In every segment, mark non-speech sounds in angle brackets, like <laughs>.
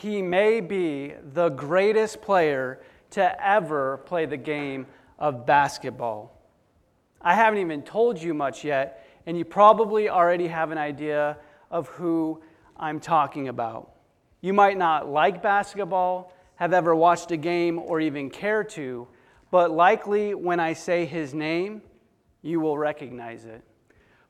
he may be the greatest player to ever play the game of basketball. I haven't even told you much yet, and you probably already have an idea of who I'm talking about. You might not like basketball, have ever watched a game, or even care to, but likely when I say his name, you will recognize it.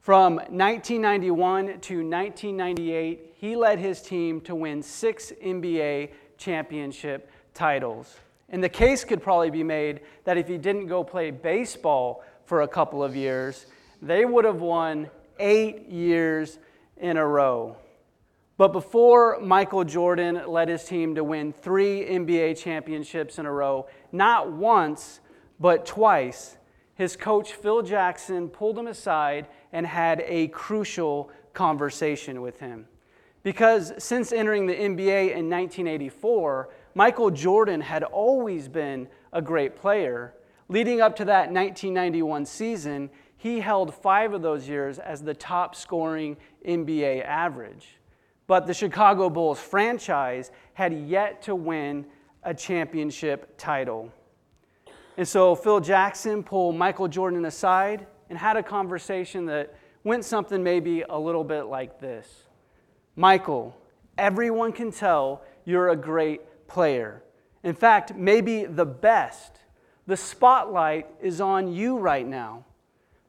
From 1991 to 1998, he led his team to win six NBA championship titles. And the case could probably be made that if he didn't go play baseball for a couple of years, they would have won eight years in a row. But before Michael Jordan led his team to win three NBA championships in a row, not once, but twice, his coach Phil Jackson pulled him aside and had a crucial conversation with him. Because since entering the NBA in 1984, Michael Jordan had always been a great player. Leading up to that 1991 season, he held five of those years as the top scoring NBA average. But the Chicago Bulls franchise had yet to win a championship title. And so Phil Jackson pulled Michael Jordan aside and had a conversation that went something maybe a little bit like this Michael, everyone can tell you're a great player. In fact, maybe the best. The spotlight is on you right now.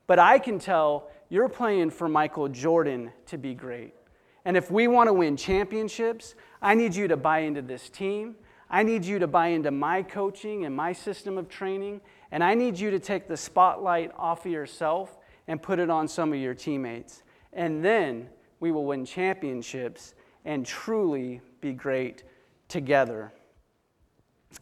But I can tell you're playing for Michael Jordan to be great. And if we want to win championships, I need you to buy into this team. I need you to buy into my coaching and my system of training. And I need you to take the spotlight off of yourself and put it on some of your teammates. And then we will win championships and truly be great together.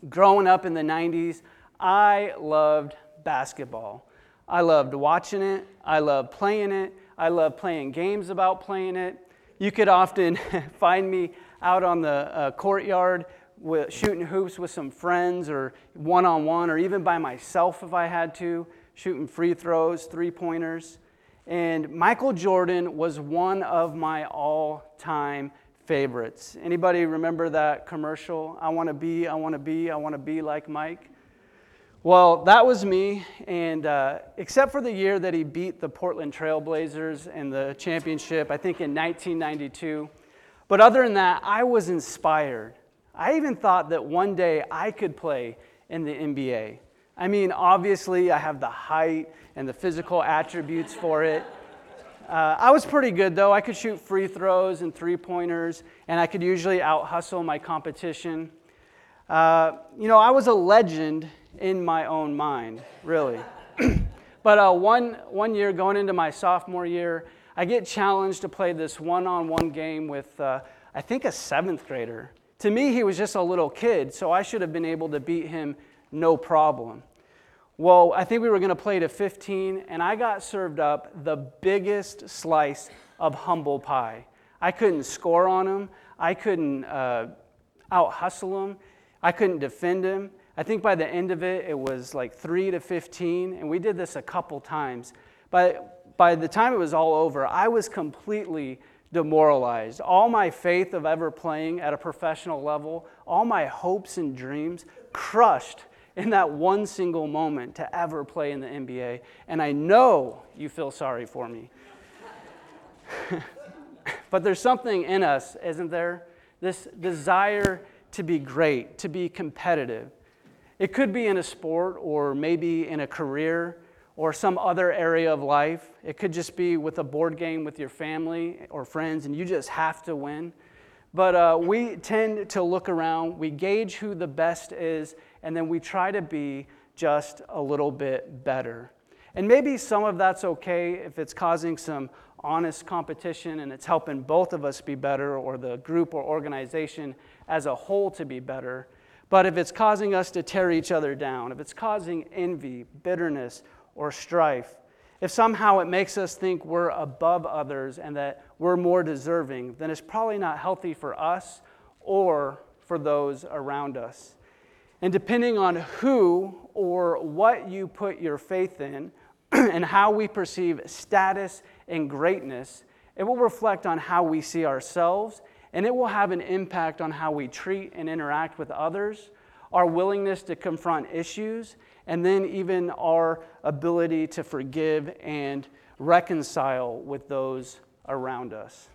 Growing up in the 90s, I loved basketball. I loved watching it, I loved playing it, I loved playing games about playing it. You could often <laughs> find me out on the uh, courtyard with, shooting hoops with some friends or one on one or even by myself if I had to, shooting free throws, three pointers. And Michael Jordan was one of my all time favorites. Anybody remember that commercial? I want to be, I want to be, I want to be like Mike. Well, that was me, and uh, except for the year that he beat the Portland Trailblazers in the championship, I think in 1992. But other than that, I was inspired I even thought that one day I could play in the NBA. I mean, obviously, I have the height and the physical attributes for it. Uh, I was pretty good though. I could shoot free throws and three pointers, and I could usually out hustle my competition. Uh, you know, I was a legend in my own mind, really. <clears throat> but uh, one, one year, going into my sophomore year, I get challenged to play this one on one game with, uh, I think, a seventh grader. To me, he was just a little kid, so I should have been able to beat him no problem. Well, I think we were going to play to 15, and I got served up the biggest slice of humble pie. I couldn't score on him, I couldn't uh, out hustle him, I couldn't defend him. I think by the end of it, it was like 3 to 15, and we did this a couple times. But by the time it was all over, I was completely demoralized. All my faith of ever playing at a professional level, all my hopes and dreams crushed in that one single moment to ever play in the NBA. And I know you feel sorry for me. <laughs> but there's something in us, isn't there? This desire to be great, to be competitive. It could be in a sport or maybe in a career or some other area of life. It could just be with a board game with your family or friends, and you just have to win. But uh, we tend to look around, we gauge who the best is, and then we try to be just a little bit better. And maybe some of that's okay if it's causing some honest competition and it's helping both of us be better or the group or organization as a whole to be better. But if it's causing us to tear each other down, if it's causing envy, bitterness, or strife, if somehow it makes us think we're above others and that we're more deserving, then it's probably not healthy for us or for those around us. And depending on who or what you put your faith in <clears throat> and how we perceive status and greatness, it will reflect on how we see ourselves And it will have an impact on how we treat and interact with others, our willingness to confront issues, and then even our ability to forgive and reconcile with those around us.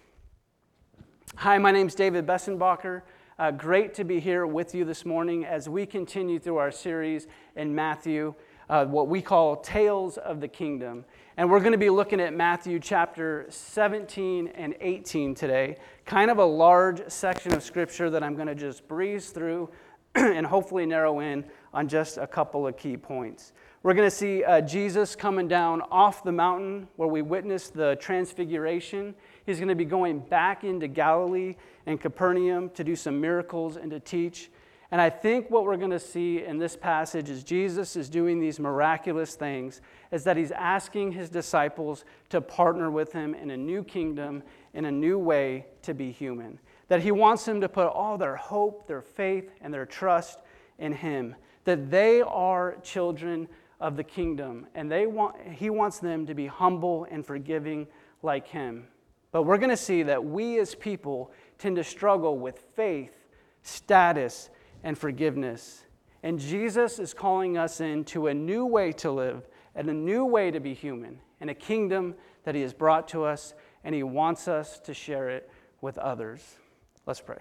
Hi, my name is David Bessenbacher. Uh, great to be here with you this morning as we continue through our series in Matthew, uh, what we call Tales of the Kingdom. And we're going to be looking at Matthew chapter 17 and 18 today. Kind of a large section of scripture that I'm going to just breeze through <clears throat> and hopefully narrow in on just a couple of key points. We're going to see uh, Jesus coming down off the mountain where we witnessed the transfiguration. He's going to be going back into Galilee and Capernaum to do some miracles and to teach. And I think what we're going to see in this passage is Jesus is doing these miraculous things, is that he's asking his disciples to partner with him in a new kingdom, in a new way to be human. That he wants them to put all their hope, their faith, and their trust in him. That they are children of the kingdom, and they want, he wants them to be humble and forgiving like him. But we're going to see that we as people tend to struggle with faith, status, and forgiveness. And Jesus is calling us into a new way to live and a new way to be human and a kingdom that He has brought to us, and He wants us to share it with others. Let's pray.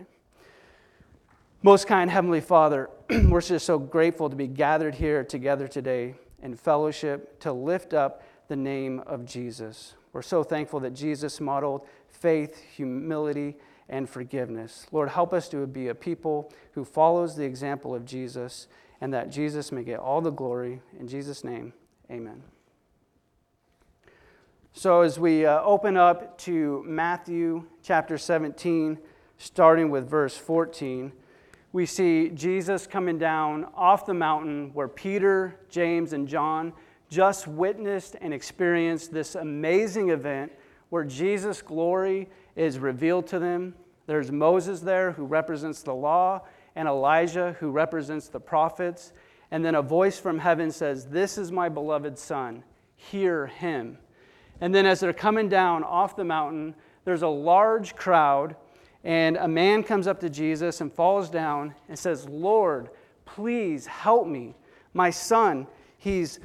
Most kind Heavenly Father, <clears throat> we're just so grateful to be gathered here together today in fellowship to lift up the name of Jesus. We're so thankful that Jesus modeled faith, humility, and forgiveness. Lord, help us to be a people who follows the example of Jesus and that Jesus may get all the glory. In Jesus' name, amen. So, as we uh, open up to Matthew chapter 17, starting with verse 14, we see Jesus coming down off the mountain where Peter, James, and John just witnessed and experienced this amazing event where Jesus' glory is revealed to them. There's Moses there who represents the law, and Elijah who represents the prophets. And then a voice from heaven says, This is my beloved Son, hear him. And then as they're coming down off the mountain, there's a large crowd, and a man comes up to Jesus and falls down and says, Lord, please help me. My son, he's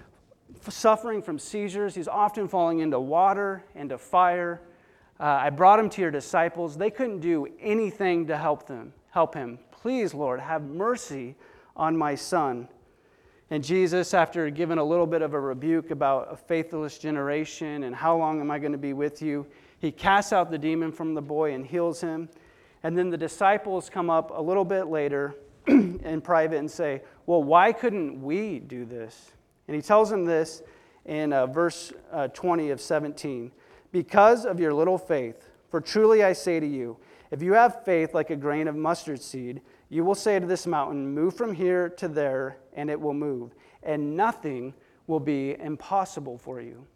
suffering from seizures. He's often falling into water, into fire. Uh, I brought him to your disciples. They couldn't do anything to help them, help him. Please, Lord, have mercy on my son. And Jesus, after giving a little bit of a rebuke about a faithless generation and how long am I going to be with you, he casts out the demon from the boy and heals him. And then the disciples come up a little bit later <clears throat> in private and say, Well, why couldn't we do this? And he tells them this in uh, verse uh, 20 of 17 Because of your little faith, for truly I say to you, if you have faith like a grain of mustard seed, you will say to this mountain, Move from here to there, and it will move, and nothing will be impossible for you.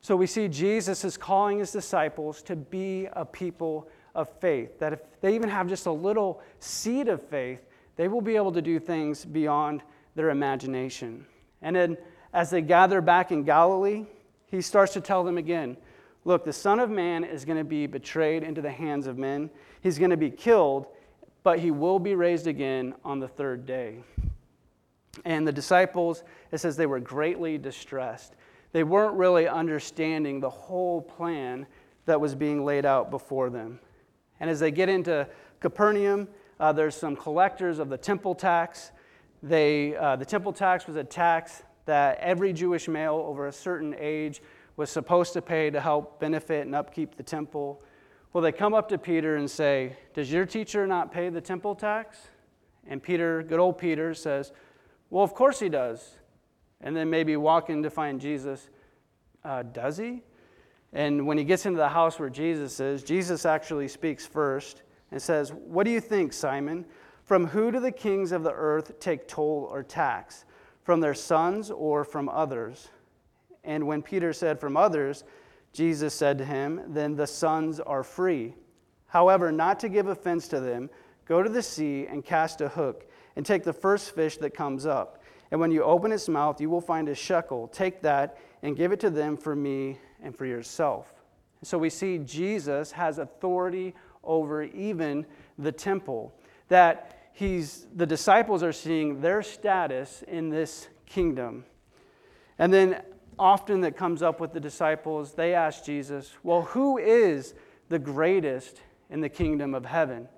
So we see Jesus is calling his disciples to be a people of faith, that if they even have just a little seed of faith, they will be able to do things beyond their imagination. And then as they gather back in Galilee, he starts to tell them again look, the Son of Man is going to be betrayed into the hands of men, he's going to be killed, but he will be raised again on the third day. And the disciples, it says they were greatly distressed. They weren't really understanding the whole plan that was being laid out before them. And as they get into Capernaum, uh, there's some collectors of the temple tax. They, uh, the temple tax was a tax that every Jewish male over a certain age was supposed to pay to help benefit and upkeep the temple. Well, they come up to Peter and say, Does your teacher not pay the temple tax? And Peter, good old Peter, says, Well, of course he does. And then maybe walk in to find Jesus. Uh, does he? And when he gets into the house where Jesus is, Jesus actually speaks first and says, What do you think, Simon? From who do the kings of the earth take toll or tax? from their sons or from others? And when Peter said, From others, Jesus said to him, Then the sons are free. However, not to give offense to them, go to the sea and cast a hook, and take the first fish that comes up. And when you open its mouth, you will find a shekel. Take that and give it to them for me and for yourself. So we see Jesus has authority over even the temple. That he's, the disciples are seeing their status in this kingdom. And then often that comes up with the disciples, they ask Jesus, Well, who is the greatest in the kingdom of heaven?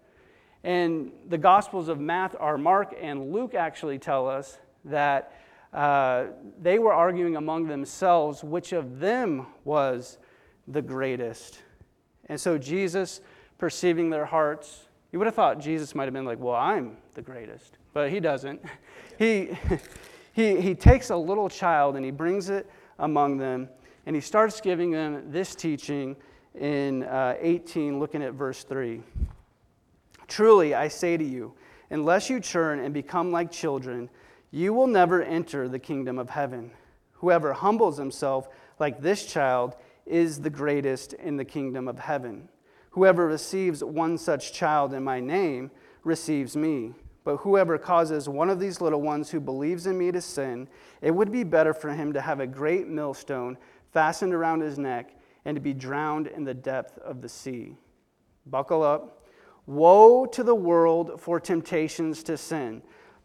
And the Gospels of Math, or Mark and Luke actually tell us that uh, they were arguing among themselves which of them was the greatest. And so Jesus, perceiving their hearts, you would have thought Jesus might have been like, Well, I'm the greatest. But he doesn't. <laughs> He, he, he takes a little child and he brings it among them, and he starts giving them this teaching in uh, 18, looking at verse 3. Truly, I say to you, unless you turn and become like children, you will never enter the kingdom of heaven. Whoever humbles himself like this child is the greatest in the kingdom of heaven. Whoever receives one such child in my name receives me. But whoever causes one of these little ones who believes in me to sin, it would be better for him to have a great millstone fastened around his neck and to be drowned in the depth of the sea. Buckle up. Woe to the world for temptations to sin,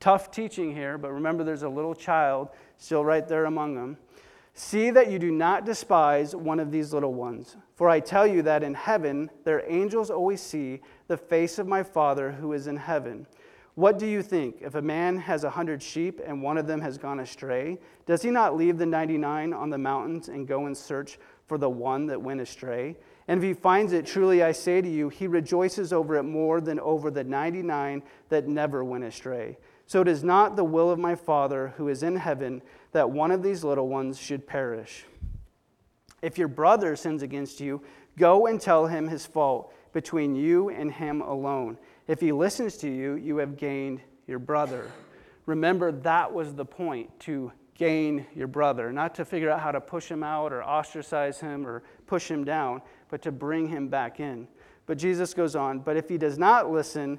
tough teaching here, but remember there's a little child still right there among them. See that you do not despise one of these little ones. For I tell you that in heaven their angels always see the face of my Father who is in heaven. What do you think? If a man has a hundred sheep and one of them has gone astray, does he not leave the 99 on the mountains and go and search for the one that went astray? And if he finds it, truly I say to you, he rejoices over it more than over the 99 that never went astray. So it is not the will of my Father who is in heaven that one of these little ones should perish. If your brother sins against you, go and tell him his fault between you and him alone. If he listens to you, you have gained your brother. Remember, that was the point to gain your brother, not to figure out how to push him out or ostracize him or push him down, but to bring him back in. But Jesus goes on, but if he does not listen,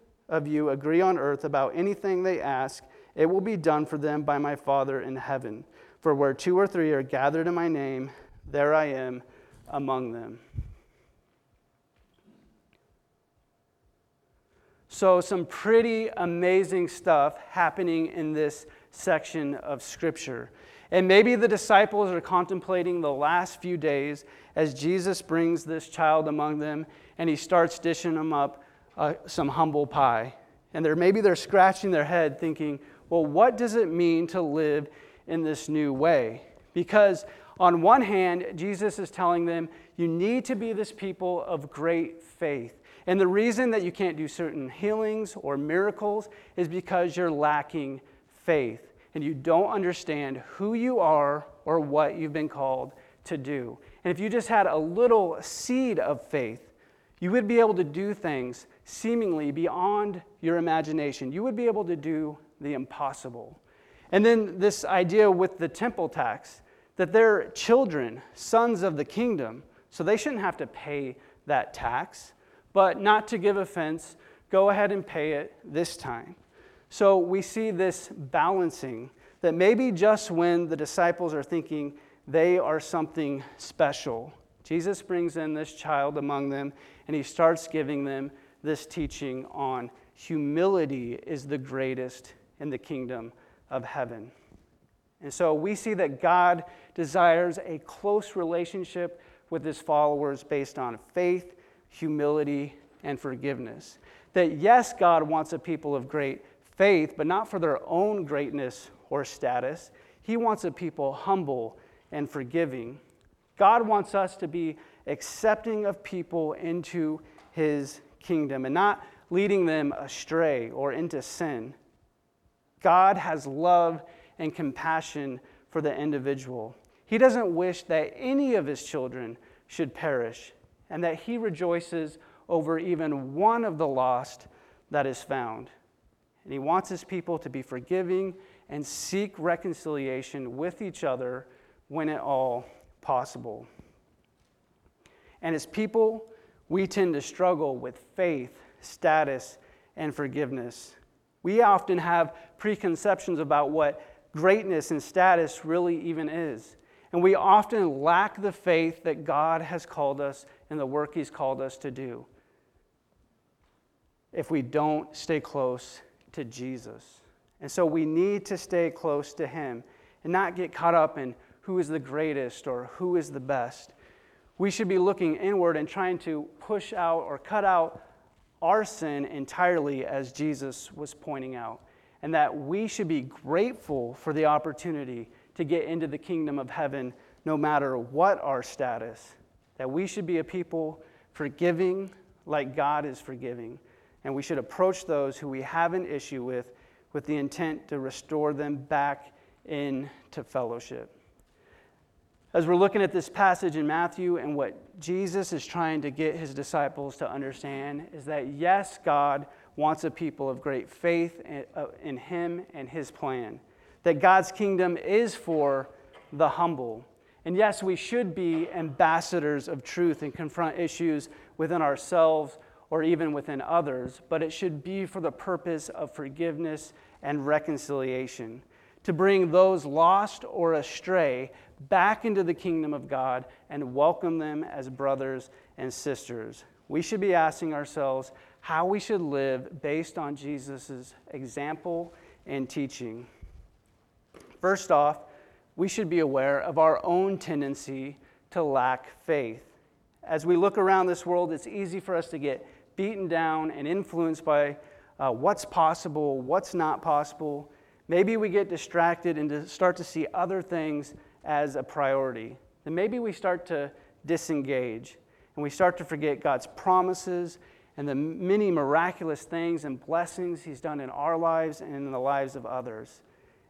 of you agree on earth about anything they ask, it will be done for them by my Father in heaven. For where two or three are gathered in my name, there I am among them. So, some pretty amazing stuff happening in this section of Scripture. And maybe the disciples are contemplating the last few days as Jesus brings this child among them and he starts dishing them up uh, some humble pie. And they're, maybe they're scratching their head thinking, well, what does it mean to live in this new way? Because on one hand, Jesus is telling them, you need to be this people of great faith. And the reason that you can't do certain healings or miracles is because you're lacking faith and you don't understand who you are or what you've been called to do. And if you just had a little seed of faith, you would be able to do things seemingly beyond your imagination. You would be able to do the impossible. And then this idea with the temple tax that they're children, sons of the kingdom, so they shouldn't have to pay that tax, but not to give offense, go ahead and pay it this time. So we see this balancing that maybe just when the disciples are thinking they are something special, Jesus brings in this child among them and he starts giving them this teaching on humility is the greatest in the kingdom of heaven. And so we see that God desires a close relationship with his followers based on faith, humility, and forgiveness. That yes, God wants a people of great faith, but not for their own greatness or status. He wants a people humble and forgiving. God wants us to be accepting of people into his kingdom and not leading them astray or into sin. God has love and compassion for the individual. He doesn't wish that any of his children should perish, and that he rejoices over even one of the lost that is found. And he wants his people to be forgiving and seek reconciliation with each other when at all possible. And his people, we tend to struggle with faith, status, and forgiveness. We often have preconceptions about what greatness and status really even is. And we often lack the faith that God has called us and the work He's called us to do if we don't stay close to Jesus. And so we need to stay close to Him and not get caught up in who is the greatest or who is the best. We should be looking inward and trying to push out or cut out our sin entirely, as Jesus was pointing out. And that we should be grateful for the opportunity to get into the kingdom of heaven no matter what our status. That we should be a people forgiving like God is forgiving. And we should approach those who we have an issue with with the intent to restore them back into fellowship. As we're looking at this passage in Matthew and what Jesus is trying to get his disciples to understand is that yes, God wants a people of great faith uh, in him and his plan. That God's kingdom is for the humble. And yes, we should be ambassadors of truth and confront issues within ourselves or even within others, but it should be for the purpose of forgiveness and reconciliation, to bring those lost or astray back into the kingdom of God and welcome them as brothers and sisters. We should be asking ourselves how we should live based on Jesus' example and teaching. First off, we should be aware of our own tendency to lack faith. As we look around this world, it's easy for us to get beaten down and influenced by uh, what's possible, what's not possible. Maybe we get distracted and to start to see other things as a priority. Then maybe we start to disengage and we start to forget God's promises and the many miraculous things and blessings He's done in our lives and in the lives of others.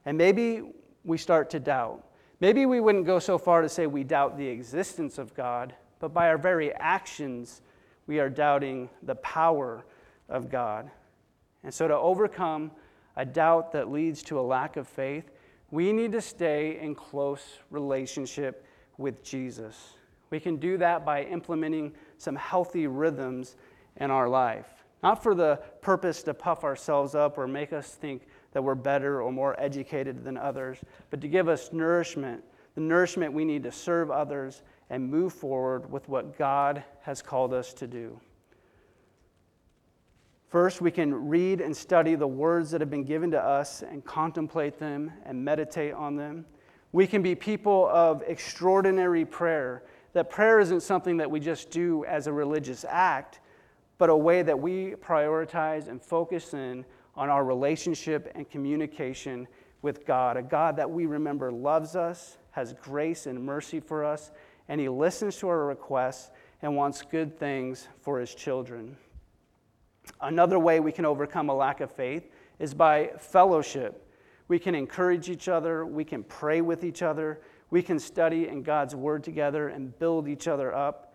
And maybe we start to doubt. Maybe we wouldn't go so far to say we doubt the existence of God, but by our very actions, we are doubting the power of God. And so, to overcome a doubt that leads to a lack of faith, we need to stay in close relationship with Jesus. We can do that by implementing some healthy rhythms in our life. Not for the purpose to puff ourselves up or make us think that we're better or more educated than others, but to give us nourishment, the nourishment we need to serve others and move forward with what God has called us to do. First, we can read and study the words that have been given to us and contemplate them and meditate on them. We can be people of extraordinary prayer. That prayer isn't something that we just do as a religious act, but a way that we prioritize and focus in on our relationship and communication with God. A God that we remember loves us, has grace and mercy for us, and he listens to our requests and wants good things for his children. Another way we can overcome a lack of faith is by fellowship. We can encourage each other, we can pray with each other, we can study in God's word together and build each other up.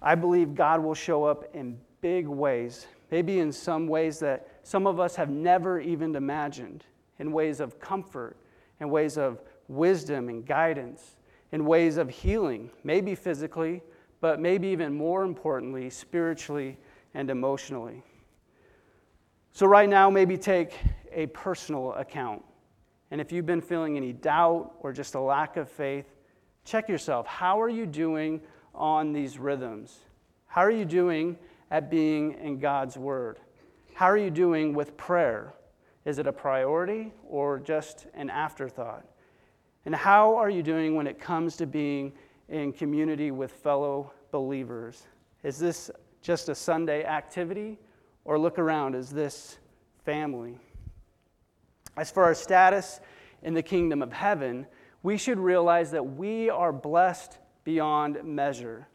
I believe God will show up in big ways, maybe in some ways that some of us have never even imagined, in ways of comfort, in ways of wisdom and guidance in ways of healing, maybe physically, but maybe even more importantly, spiritually and emotionally. So, right now, maybe take a personal account. And if you've been feeling any doubt or just a lack of faith, check yourself. How are you doing on these rhythms? How are you doing at being in God's Word? How are you doing with prayer? Is it a priority or just an afterthought? And how are you doing when it comes to being in community with fellow believers? Is this just a Sunday activity? Or look around, as this family? As for our status in the kingdom of heaven, we should realize that we are blessed beyond measure.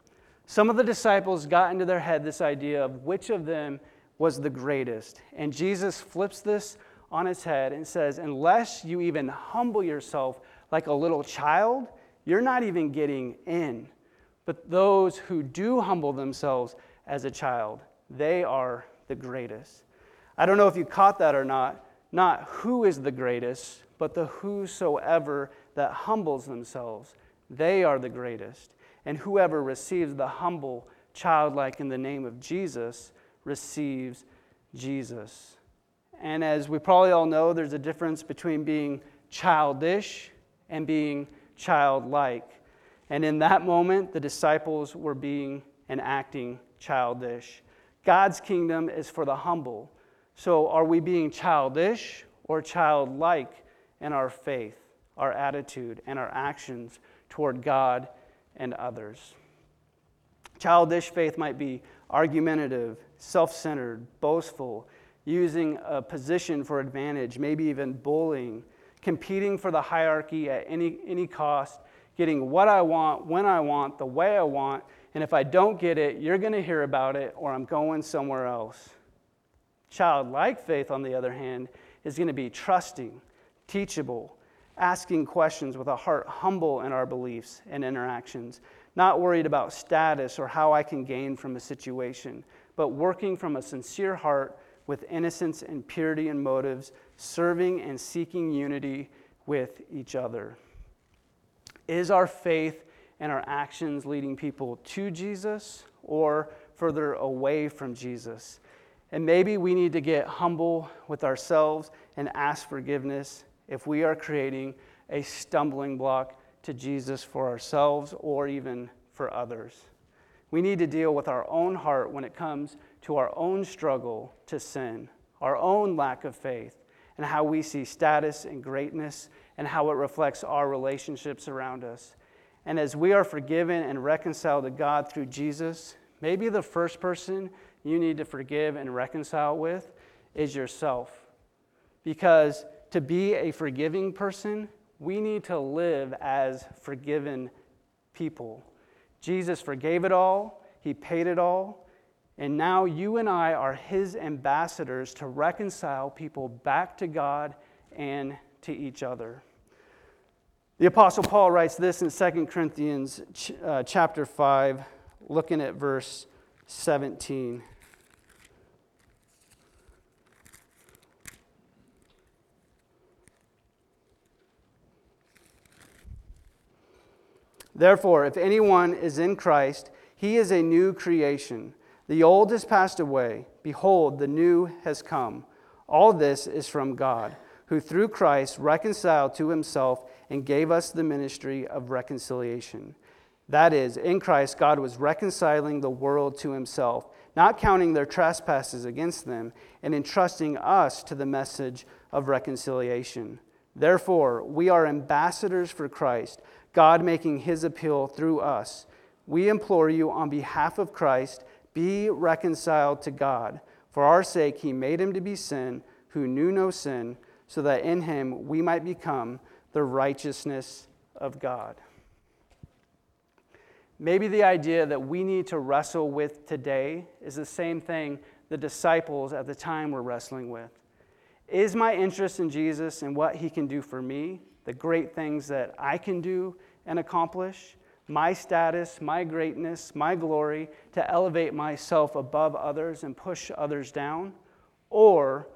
Some of the disciples got into their head this idea of which of them was the greatest. And Jesus flips this on its head and says, Unless you even humble yourself like a little child, you're not even getting in. But those who do humble themselves as a child, they are the greatest. I don't know if you caught that or not. Not who is the greatest, but the whosoever that humbles themselves, they are the greatest. And whoever receives the humble, childlike in the name of Jesus receives Jesus. And as we probably all know, there's a difference between being childish and being childlike. And in that moment, the disciples were being and acting childish. God's kingdom is for the humble. So, are we being childish or childlike in our faith, our attitude, and our actions toward God and others? Childish faith might be argumentative, self centered, boastful, using a position for advantage, maybe even bullying, competing for the hierarchy at any, any cost, getting what I want, when I want, the way I want, and if I don't get it, you're going to hear about it, or I'm going somewhere else. Childlike faith, on the other hand, is going to be trusting, teachable, asking questions with a heart humble in our beliefs and interactions, not worried about status or how I can gain from a situation, but working from a sincere heart with innocence and purity in motives, serving and seeking unity with each other. Is our faith and our actions leading people to Jesus or further away from Jesus? And maybe we need to get humble with ourselves and ask forgiveness if we are creating a stumbling block to Jesus for ourselves or even for others. We need to deal with our own heart when it comes to our own struggle to sin, our own lack of faith, and how we see status and greatness and how it reflects our relationships around us. And as we are forgiven and reconciled to God through Jesus, maybe the first person you need to forgive and reconcile with is yourself. Because to be a forgiving person, we need to live as forgiven people. Jesus forgave it all, He paid it all, and now you and I are His ambassadors to reconcile people back to God and to each other. The Apostle Paul writes this in 2 Corinthians uh, chapter 5, looking at verse 17. Therefore, if anyone is in Christ, he is a new creation. The old has passed away. Behold, the new has come. All this is from God, who through Christ reconciled to himself and gave us the ministry of reconciliation. That is, in Christ, God was reconciling the world to himself, not counting their trespasses against them, and entrusting us to the message of reconciliation. Therefore, we are ambassadors for Christ God making his appeal through us. We implore you on behalf of Christ, be reconciled to God. For our sake, he made him to be sin who knew no sin, so that in him we might become the righteousness of God. Maybe the idea that we need to wrestle with today is the same thing the disciples at the time were wrestling with. Is my interest in Jesus and what he can do for me the great things that I can do and accomplish, my status, my greatness, my glory, to elevate myself above others and push others down? Or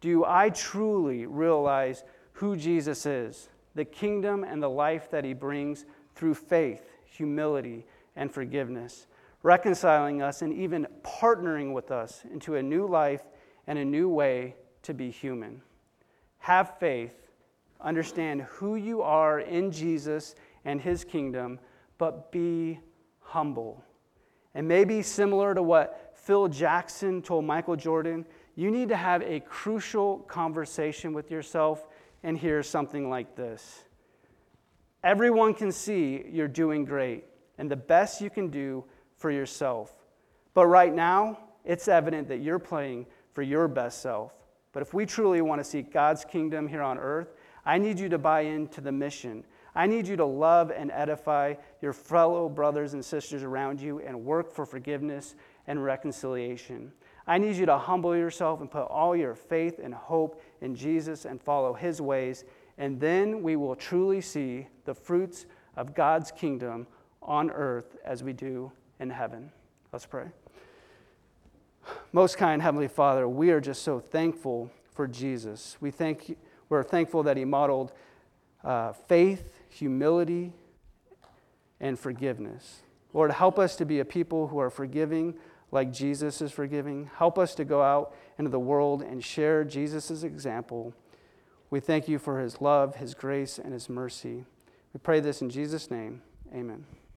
do I truly realize who Jesus is, the kingdom and the life that he brings through faith, humility, and forgiveness, reconciling us and even partnering with us into a new life and a new way to be human? Have faith Understand who you are in Jesus and his kingdom, but be humble. And maybe similar to what Phil Jackson told Michael Jordan, you need to have a crucial conversation with yourself and hear something like this Everyone can see you're doing great and the best you can do for yourself. But right now, it's evident that you're playing for your best self. But if we truly want to seek God's kingdom here on earth, I need you to buy into the mission. I need you to love and edify your fellow brothers and sisters around you and work for forgiveness and reconciliation. I need you to humble yourself and put all your faith and hope in Jesus and follow his ways, and then we will truly see the fruits of God's kingdom on earth as we do in heaven. Let's pray. Most kind Heavenly Father, we are just so thankful for Jesus. We thank, we're thankful that he modeled uh, faith, humility, and forgiveness. Lord, help us to be a people who are forgiving like Jesus is forgiving. Help us to go out into the world and share Jesus' example. We thank you for his love, his grace, and his mercy. We pray this in Jesus' name. Amen.